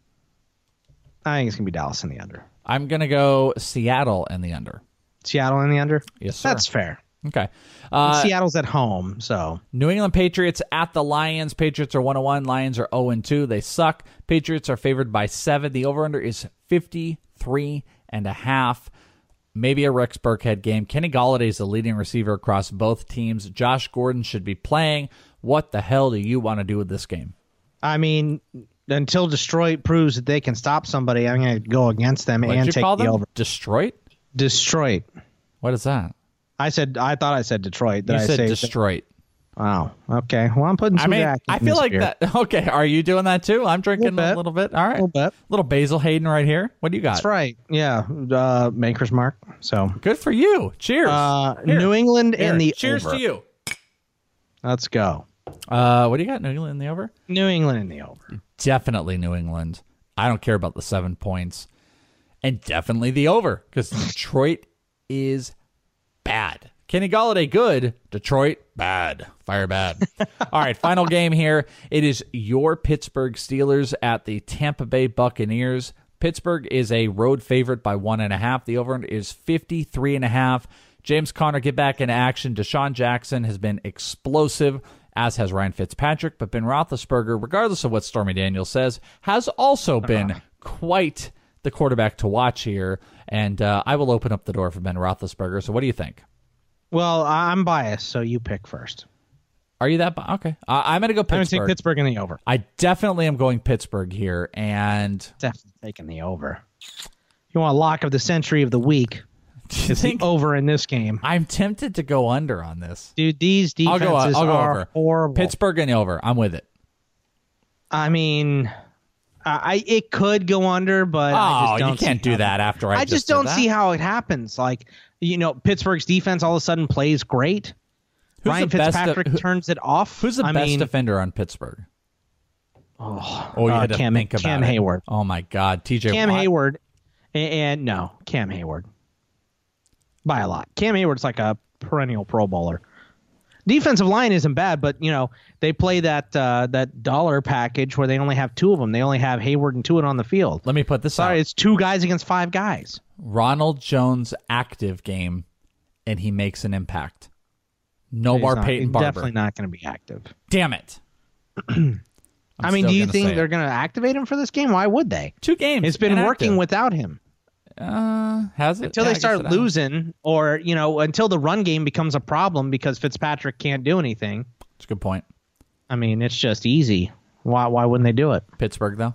I think it's gonna be Dallas in the under. I'm gonna go Seattle in the under. Seattle in the under. Yes, sir. That's fair. Okay. Uh, Seattle's at home, so New England Patriots at the Lions. Patriots are 101. Lions are 0 2. They suck. Patriots are favored by seven. The over under is 53 and a half. Maybe a Rex Burkhead game. Kenny Golladay is the leading receiver across both teams. Josh Gordon should be playing. What the hell do you want to do with this game? I mean, until Detroit proves that they can stop somebody, I'm going to go against them What and take the them? over. Detroit? Detroit. What is that? I said I thought I said Detroit. Did you I said say Detroit. Wow. Okay. Well, I'm putting I mean, I feel like beer. that. Okay, are you doing that too? I'm drinking bit. a little bit. All right, Little bit. little Basil Hayden right here. What do you got? That's right. Yeah. Uh, Maker's Mark. So Good for you. Cheers. uh, Here. New England Here. and the cheers over. to you. Let's go. Uh, what do you got? New England in the over? New England in the over. Definitely New England. I don't care about the seven points, and definitely the over because Detroit is bad. Kenny Golladay good. Detroit bad. Fire bad. All right, final game here. It is your Pittsburgh Steelers at the Tampa Bay Buccaneers. Pittsburgh is a road favorite by one and a half. The over is 53 and a half. James Conner get back in action. DeSean Jackson has been explosive, as has Ryan Fitzpatrick. But Ben Roethlisberger, regardless of what Stormy Daniels says, has also been quite the quarterback to watch here. And uh, I will open up the door for Ben Roethlisberger. So what do you think? Well, I'm biased, so you pick first. Are you that? bi- Okay, uh, I'm going to go I'm going to take Pittsburgh. Pittsburgh in the over. I definitely am going Pittsburgh here, and Definitely taking the over. You want a lock of the century of the week? It's think over in this game, I'm tempted to go under on this? dude. These I'll defenses go. I'll go are over. horrible. Pittsburgh and over. I'm with it. I mean, I I- it could go under, but I Oh, just don't you can't see do that after I, I just did don't see how it happens. Like, you know, Pittsburgh's defense all of a sudden plays great. Who's Ryan the best Fitzpatrick who- turns it off. Who's the I best mean, defender on Pittsburgh? Oh, Oh, you uh, had to Cam, think about Cam it. Hayward. Oh my God, TJ Cam Watt. Hayward, and, and no, Cam Hayward by a lot. Cam Hayward's like a perennial Pro Bowler. Defensive line isn't bad, but you know they play that uh, that dollar package where they only have two of them. They only have Hayward and Tuitt on the field. Let me put this Sorry, out. it's two guys against five guys. Ronald Jones active game, and he makes an impact. No more Peyton Barber. Definitely not going to be active. Damn it. I mean, do you think they're going to activate him for this game? Why would they? Two games. It's been inactive. working without him Uh, has it? until Yeah, they start it has. losing, or you know, until the run game becomes a problem because Fitzpatrick can't do anything. It's a good point. I mean, it's just easy. Why? Why wouldn't they do it? Pittsburgh though.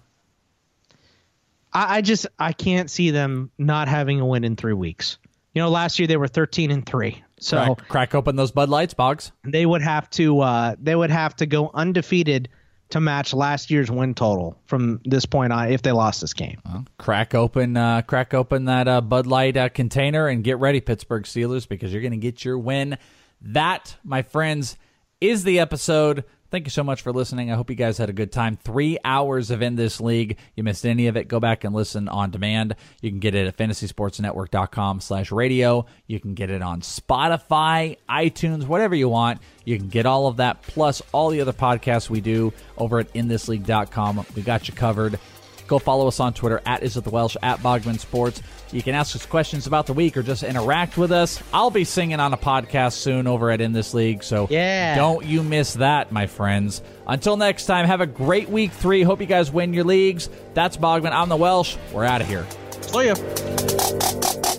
I, I just I can't see them not having a win in three weeks. You know, last year they were thirteen and three, so Crack, crack open those Bud Lights, Boggs. they would have to uh, they would have to go undefeated to match last year's win total from this point on if they lost this game. Crack open, uh, crack open that uh, Bud Light uh, container and get ready, Pittsburgh Steelers, because you're going to get your win. That, my friends, is the episode. Thank you so much for listening. I hope you guys had a good time. Three hours of In This League. You missed any of it, go back and listen on demand. You can get it at fantasysportsnetwork.com slash radio. You can get it on Spotify, iTunes, whatever you want. You can get all of that, plus all the other podcasts we do over at inthisleague.com. We got you covered. Go follow us on Twitter at Is It The Welsh, at Bogman Sports. You can ask us questions about the week or just interact with us. I'll be singing on a podcast soon over at In This League, so Yeah. don't you miss that, my friends. Until next time, have a great week three. Hope you guys win your leagues. That's Bogman. I'm the Welsh. We're out of here. Oh, See ya.